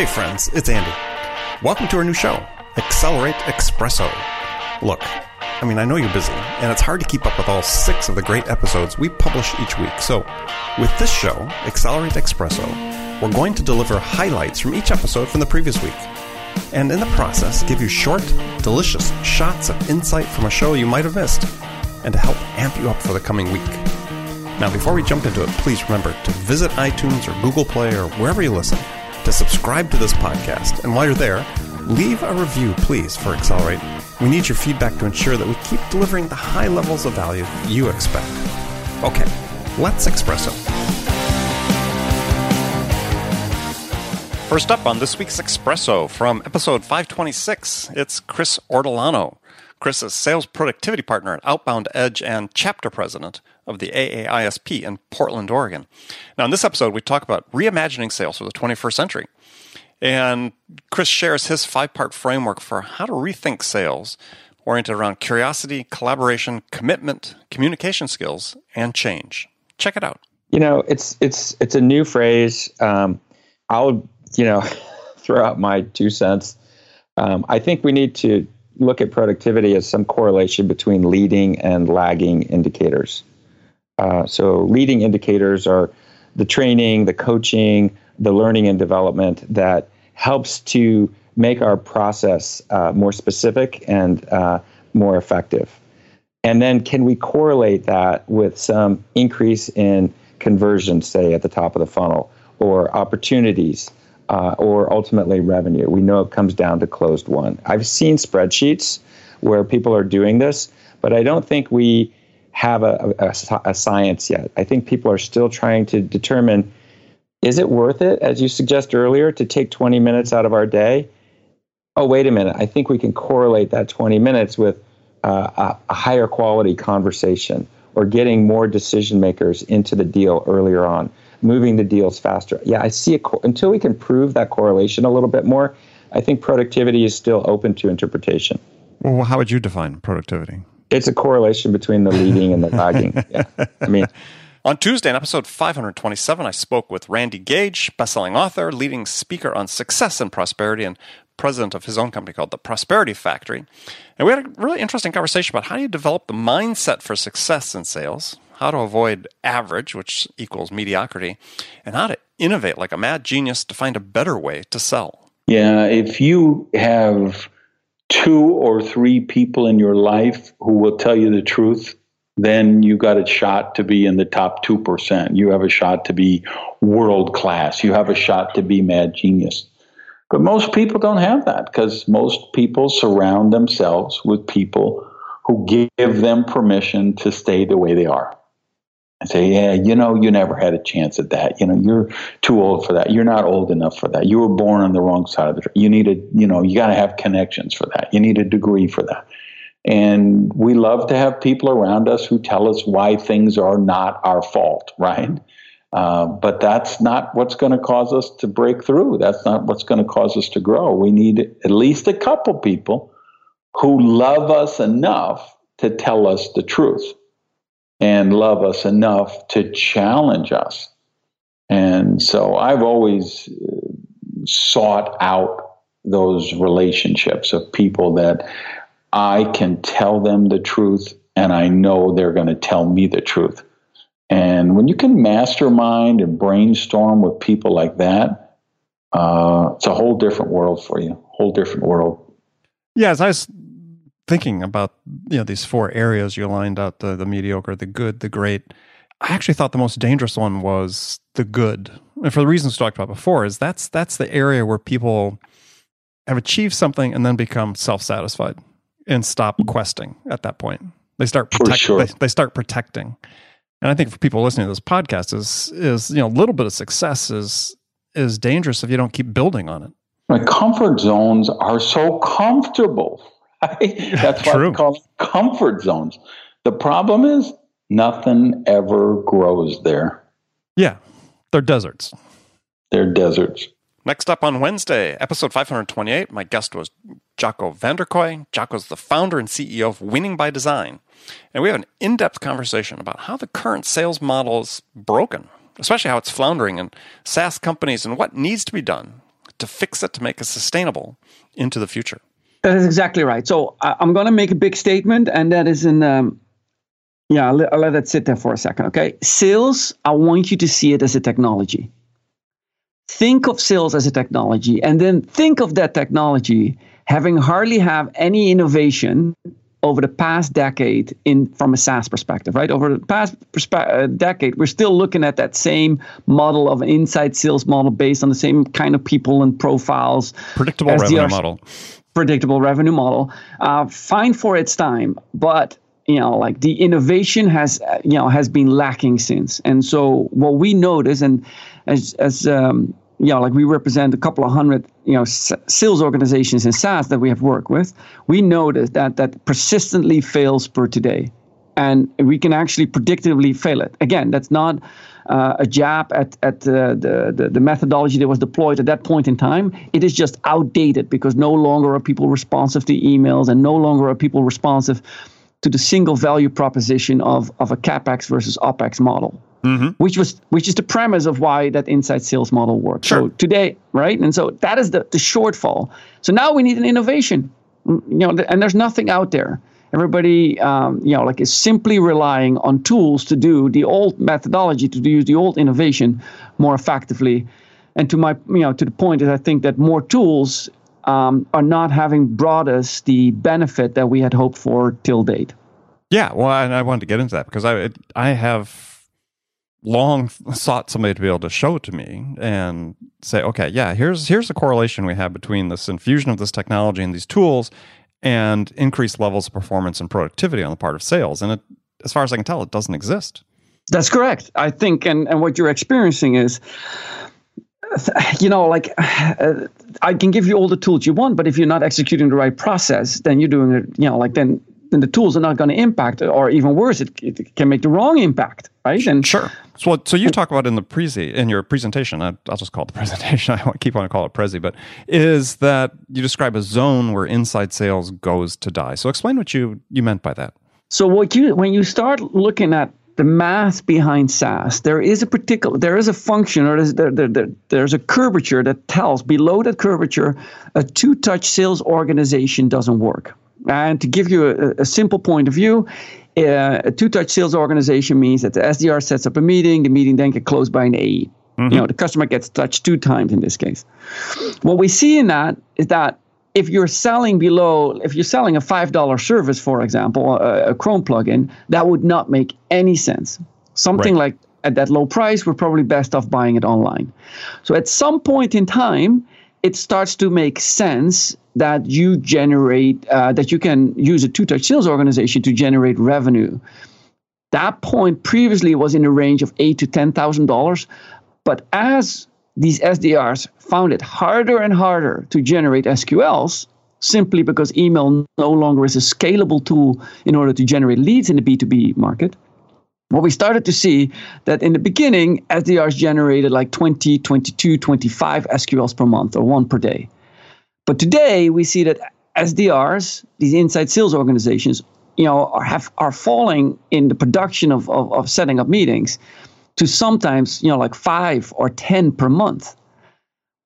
Hey, friends, it's Andy. Welcome to our new show, Accelerate Espresso. Look, I mean, I know you're busy, and it's hard to keep up with all six of the great episodes we publish each week. So, with this show, Accelerate Espresso, we're going to deliver highlights from each episode from the previous week. And in the process, give you short, delicious shots of insight from a show you might have missed, and to help amp you up for the coming week. Now, before we jump into it, please remember to visit iTunes or Google Play or wherever you listen to subscribe to this podcast. And while you're there, leave a review, please, for Accelerate. We need your feedback to ensure that we keep delivering the high levels of value you expect. Okay, let's Expresso. First up on this week's Expresso from episode 526, it's Chris Ortolano. Chris is sales productivity partner at Outbound Edge and chapter president of the AAISP in Portland, Oregon. Now, in this episode, we talk about reimagining sales for the 21st century. And Chris shares his five part framework for how to rethink sales, oriented around curiosity, collaboration, commitment, communication skills, and change. Check it out. You know, it's it's it's a new phrase. Um, I'll you know throw out my two cents. Um, I think we need to look at productivity as some correlation between leading and lagging indicators. Uh, so, leading indicators are the training, the coaching, the learning and development that helps to make our process uh, more specific and uh, more effective. And then, can we correlate that with some increase in conversion, say at the top of the funnel, or opportunities, uh, or ultimately revenue? We know it comes down to closed won. I've seen spreadsheets where people are doing this, but I don't think we have a, a, a, science yet. I think people are still trying to determine is it worth it, as you suggest earlier, to take 20 minutes out of our day? Oh, wait a minute. I think we can correlate that 20 minutes with uh, a, higher quality conversation or getting more decision makers into the deal earlier on, moving the deals faster. Yeah, I see it. Co- until we can prove that correlation a little bit more, I think productivity is still open to interpretation. Well, how would you define productivity? It's a correlation between the leading and the lagging. Yeah. I mean, on Tuesday, in episode 527, I spoke with Randy Gage, bestselling author, leading speaker on success and prosperity, and president of his own company called the Prosperity Factory. And we had a really interesting conversation about how do you develop the mindset for success in sales, how to avoid average, which equals mediocrity, and how to innovate like a mad genius to find a better way to sell. Yeah, if you have two or three people in your life who will tell you the truth, then you got a shot to be in the top 2%. You have a shot to be world class. You have a shot to be mad genius. But most people don't have that because most people surround themselves with people who give them permission to stay the way they are and say, yeah, you know, you never had a chance at that. You know, you're too old for that. You're not old enough for that. You were born on the wrong side of the. You need a, you know, you got to have connections for that. You need a degree for that. And we love to have people around us who tell us why things are not our fault, right? Uh, but that's not what's going to cause us to break through. That's not what's going to cause us to grow. We need at least a couple people who love us enough to tell us the truth and love us enough to challenge us. And so I've always uh, sought out those relationships of people that I can tell them the truth and I know they're going to tell me the truth. And when you can mastermind and brainstorm with people like that, uh, it's a whole different world for you, whole different world. Yes, I thinking about you know these four areas you lined out the the mediocre, the good, the great. I actually thought the most dangerous one was the good, and for the reasons we talked about before, is that's that's the area where people have achieved something and then become self satisfied and stop mm-hmm. questing at that point. They start protecting. Sure. They, they start protecting. And I think for people listening to this podcast is is you know a little bit of success is is dangerous if you don't keep building on it. My comfort zones are so comfortable. Right? That's why we call them comfort zones. The problem is nothing ever grows there. Yeah, they're deserts. They're deserts. Next up on Wednesday, episode 528, my guest was Jacco van der Kooij. Jacco's the founder and CEO of Winning by Design. And we have an in depth conversation about how the current sales model is broken, especially how it's floundering in SaaS companies and what needs to be done to fix it to make it sustainable into the future? That is exactly right. So I, am going to make a big statement, and that is in, um, yeah, I'll, I'll let that sit there for a second. Okay. Sales, I want you to see it as a technology. Think of sales as a technology, and then think of that technology having hardly have any innovation over the past decade in from a SaaS perspective, right? Over the past perspe- uh, decade, we're still looking at that same model of an inside sales model based on the same kind of people and profiles. Predictable revenue model. Predictable revenue model. Uh, fine for its time, but you know, like the innovation has you know has been lacking since. And so what we notice, and as as um, you know, like we represent a couple of hundred, you know, sales organizations in SaaS that we have worked with. We notice that that persistently fails per today, and we can actually predictively fail it. Again, that's not uh, a jab at at uh, the, the the methodology that was deployed at that point in time. It is just outdated because no longer are people responsive to emails, and no longer are people responsive to the single value proposition of of a capex versus opex model mm-hmm. which was which is the premise of why that inside sales model works. Sure. So today, right, and so that is the the shortfall. So now we need an innovation, mm, you know, and there's nothing out there. Everybody, um, you know, like is simply relying on tools to do the old methodology to use the old innovation more effectively. And to my, you know, to the point is, I think that more tools um, are not having brought us the benefit that we had hoped for till date. Yeah, well, I, I wanted to get into that because I I have long sought somebody to be able to show it to me and say, okay, yeah, here's here's the correlation we have between this infusion of this technology and these tools and increased levels of performance and productivity on the part of sales. And it, as far as I can tell, it doesn't exist. That's correct. I think, and, and what you're experiencing is, you know, like uh, I can give you all the tools you want, but if you're not executing the right process, then you're doing it, you know, like then then the tools are not going to impact, or even worse, it, it can make the wrong impact, right? And sure. So, so you talk about in the prezi in your presentation. I, will just call it the presentation. I keep on call it prezi, but is that you describe a zone where inside sales goes to die? So, explain what you you meant by that. So, what you when you start looking at the math behind SaaS, there is a particular, there is a function or there's, there, there, there, there's a curvature that tells below that curvature, a two-touch sales organization doesn't work. And to give you a, a simple point of view, uh, a two-touch sales organization means that the SDR sets up a meeting, the meeting then gets closed by an AE. Mm-hmm. You know, the customer gets touched two times in this case. What we see in that is that if you're selling below, if you're selling a $5 service, for example, a, a Chrome plugin, that would not make any sense. Something right. like at that low price, we're probably best off buying it online. So at some point in time, it starts to make sense that you generate uh, that you can use a two-touch sales organization to generate revenue. That point previously was in the range of eight to ten thousand dollars, but as these SDRs found it harder and harder to generate SQLs, simply because email no longer is a scalable tool in order to generate leads in the B2B market. What we started to see that in the beginning, SDRs generated like 20, 22, 25 SQLs per month or one per day. But today we see that SDRs, these inside sales organizations, you know, are have are falling in the production of, of, of setting up meetings to sometimes, you know, like five or ten per month.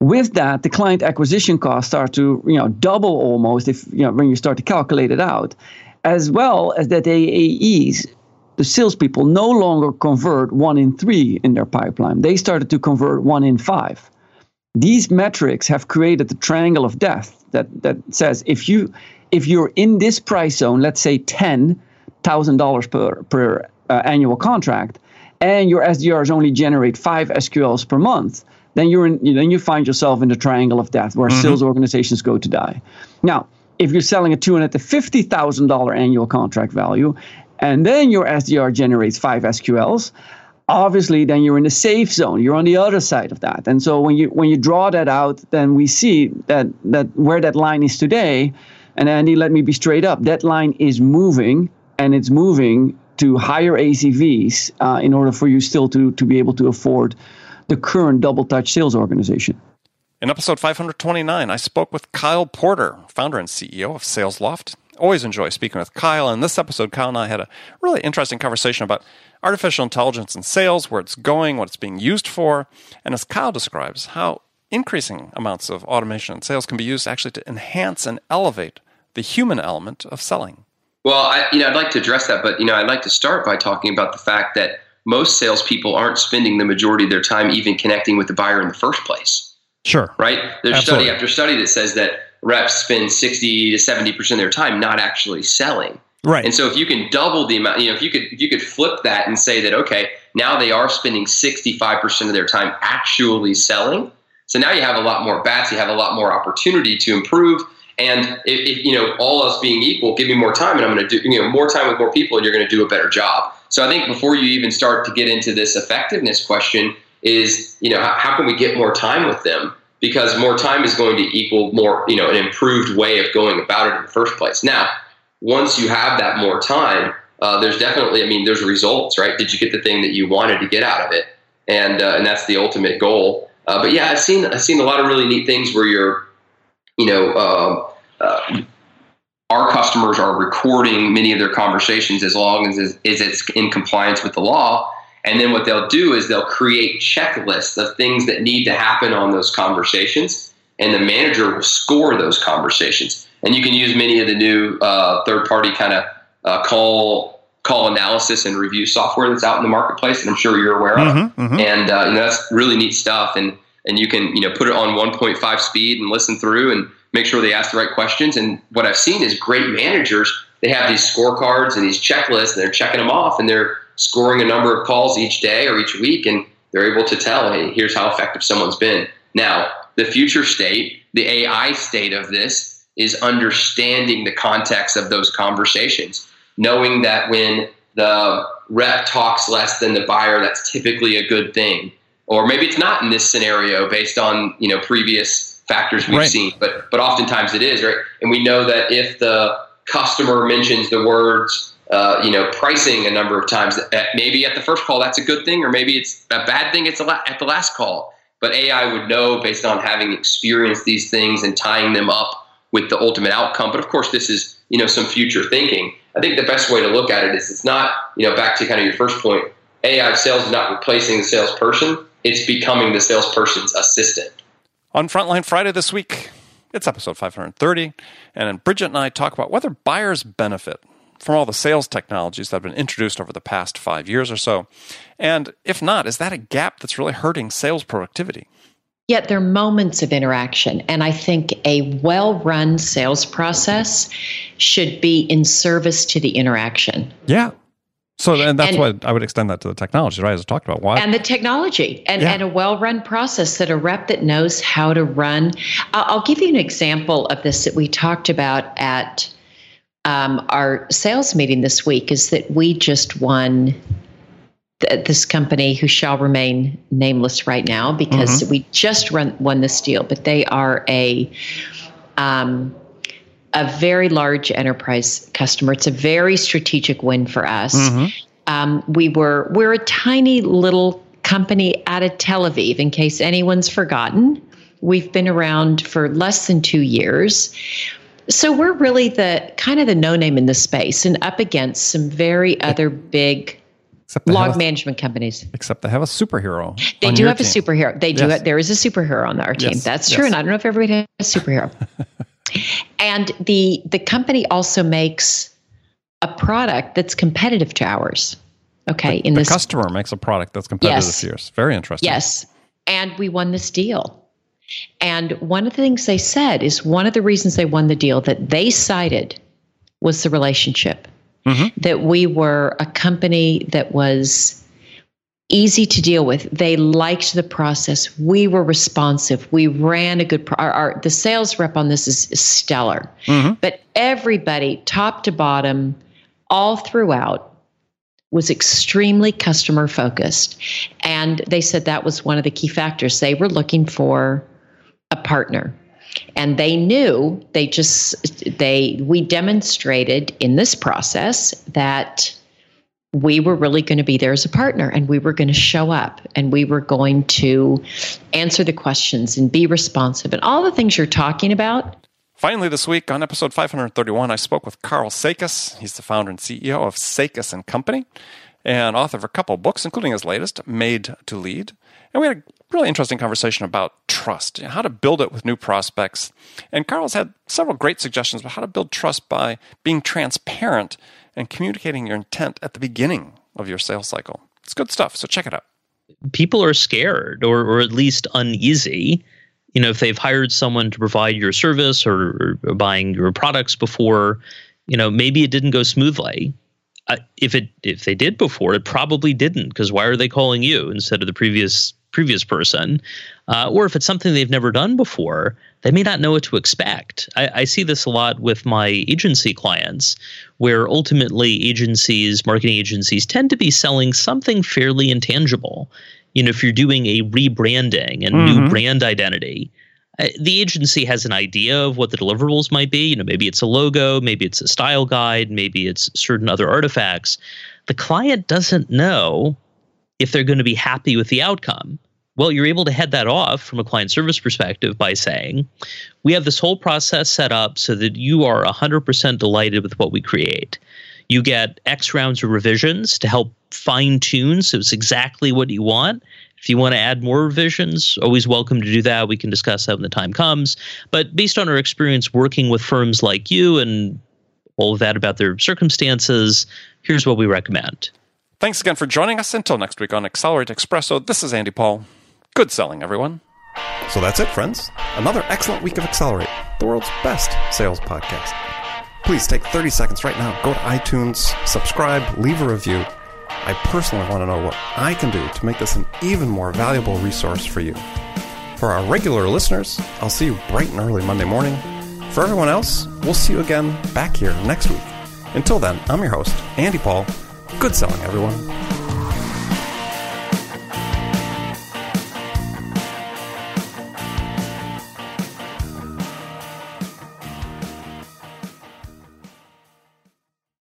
With that, the client acquisition costs start to, you know, double almost if you know when you start to calculate it out, as well as that AAEs, the salespeople no longer convert one in three in their pipeline. They started to convert one in five. These metrics have created the triangle of death that, that says if you if you're in this price zone, let's say ten thousand dollars per per uh, annual contract, and your SDRs only generate five SQLs per month, then you're in, then you find yourself in the triangle of death where mm-hmm. sales organizations go to die. Now, if you're selling a two hundred to fifty thousand dollar annual contract value, and then your SDR generates five SQLs, obviously then you're in the safe zone. You're on the other side of that. And so when you when you draw that out then we see that that where that line is today and andy let me be straight up that line is moving and it's moving to higher acvs uh, in order for you still to to be able to afford the current double touch sales organization. In episode 529 i spoke with kyle porter founder and ceo of salesloft always enjoy speaking with kyle and this episode kyle and i had a really interesting conversation about artificial intelligence and sales, where it's going, what it's being used for, and as Kyle describes, how increasing amounts of automation in sales can be used actually to enhance and elevate the human element of selling. Well, I, you know, I'd like to address that, but you know, I'd like to start by talking about the fact that most salespeople aren't spending the majority of their time even connecting with the buyer in the first place. Sure. Right? There's Absolutely. study after study that says that reps spend 60 to 70% of their time not actually selling. Right. And so if you can double the amount, you know, if you could if you could flip that and say that okay, now they are spending 65% of their time actually selling. So now you have a lot more bats, you have a lot more opportunity to improve. And if, if you know all else being equal, give me more time, and I'm going to do you know more time with more people, and you're going to do a better job. So I think before you even start to get into this effectiveness question, is you know how, how can we get more time with them? Because more time is going to equal more you know an improved way of going about it in the first place. Now, once you have that more time, uh, there's definitely, I mean, there's results, right? Did you get the thing that you wanted to get out of it? And uh, and that's the ultimate goal. Uh, but yeah, I've seen I've seen a lot of really neat things where you're, you know, uh, uh, our customers are recording many of their conversations as long as, as it's in compliance with the law. And then what they'll do is they'll create checklists of things that need to happen on those conversations, and the manager will score those conversations. And you can use many of the new uh, third-party kind of uh, call call analysis and review software that's out in the marketplace, and I'm sure you're aware of. Mhm, mhm. And uh, know, that's really neat stuff. And and you can you know put it on 1.5 speed and listen through and make sure they ask the right questions. And what I've seen is great managers. They have these scorecards and these checklists, and they're checking them off, and they're scoring a number of calls each day or each week, and they're able to tell, hey, here's how effective someone's been. Now, the future state, the AI state of this, is understanding the context of those conversations, knowing that when the rep talks less than the buyer, that's typically a good thing. Or maybe it's not in this scenario based on you know previous factors we've Right. seen, but but oftentimes it is right. And we know that if the customer mentions the words uh, you know, pricing a number of times. Maybe at the first call that's a good thing, or maybe it's a bad thing. It's at the last call. But AI would know based on having experienced these things and tying them up with the ultimate outcome. But of course, this is you know some future thinking. I think the best way to look at it is it's not you know back to kind of your first point. AI sales is not replacing the salesperson; it's becoming the salesperson's assistant. On Frontline Friday this week, it's episode 530, and Bridget and I talk about whether buyers benefit from all the sales technologies that have been introduced over the past five years or so. And if not, is that a gap that's really hurting sales productivity? Yet there are moments of interaction. And I think a well run sales process should be in service to the interaction. Yeah. So and that's And- why I would extend that to the technology, right? As I talked about. Why? and the technology and, Yeah. and a well-run process that a rep that knows how to run i'll, I'll give you an example of this that we talked about at um, our sales meeting this week is that we just won th- this company who shall remain nameless right now because we just run, won this deal but they are a um, a very large enterprise customer it's a very strategic win for us um, we were we're a tiny little company out of Tel Aviv. In case anyone's forgotten, we've been around for less than two years. So we're really the kind of the no name in the space and up against some very other big except, they have log a, management companies. except they have a superhero. They do have a superhero. They do. Yes. Have, there is a superhero on our team. Yes, That's yes. true. And I don't know if everybody has a superhero. and the the company also makes a product that's competitive to ours. Okay, in the this customer makes a product that's competitive Yes. to yours. Very interesting. Yes. And we won this deal. And one of the things they said is one of the reasons they won the deal that they cited was the relationship. Mhm. That we were a company that was easy to deal with. They liked the process. We were responsive. We ran a good pro- our, our the sales rep on this is, is stellar. Mhm. But everybody top to bottom all throughout was extremely customer focused. And they said that was one of the key factors. They were looking for partner. And they knew they just they we demonstrated in this process that we were really going to be there as a partner and we were going to show up and we were going to answer the questions and be responsive and all the things you're talking about Finally, this week on episode 531, I spoke with Karl Sakas. He's the founder and CEO of Sakas and Company and author of a couple books, including his latest, Made to Lead. And we had a really interesting conversation about trust, and how to build it with new prospects. And Karl's had several great suggestions about how to build trust by being transparent and communicating your intent at the beginning of your sales cycle. It's good stuff, so check it out. People are scared or, or at least uneasy. You know, if they've hired someone to provide your service or, or buying your products before, you know, maybe it didn't go smoothly. Uh, if it if they did before, it probably didn't because why are they calling you instead of the previous previous person? Uh, or if it's something they've never done before, they may not know what to expect. I, I see this a lot with my agency clients, where ultimately agencies, marketing agencies, tend to be selling something fairly intangible. You know, if you're doing a rebranding and mm-hmm. new brand identity, uh, the agency has an idea of what the deliverables might be. You know, maybe it's a logo, maybe it's a style guide, maybe it's certain other artifacts. The client doesn't know if they're going to be happy with the outcome. Well, you're able to head that off from a client service perspective by saying, we have this whole process set up so that you are 100% delighted with what we create. You get X rounds of revisions to help fine tune so it's exactly what you want. If you want to add more revisions, always welcome to do that. We can discuss that when the time comes. But based on our experience working with firms like you and all of that about their circumstances, here's what we recommend. Thanks again for joining us. Until next week on Accelerate Expresso, this is Andy Paul. Good selling, everyone. So that's it, friends. Another excellent week of Accelerate, the world's best sales podcast. Please take 30 seconds right now, go to iTunes, subscribe, leave a review I personally want to know what I can do to make this an even more valuable resource for you. For our regular listeners, I'll see you bright and early Monday morning. For everyone else, we'll see you again back here next week. Until then, I'm your host, Andy Paul. Good selling, everyone.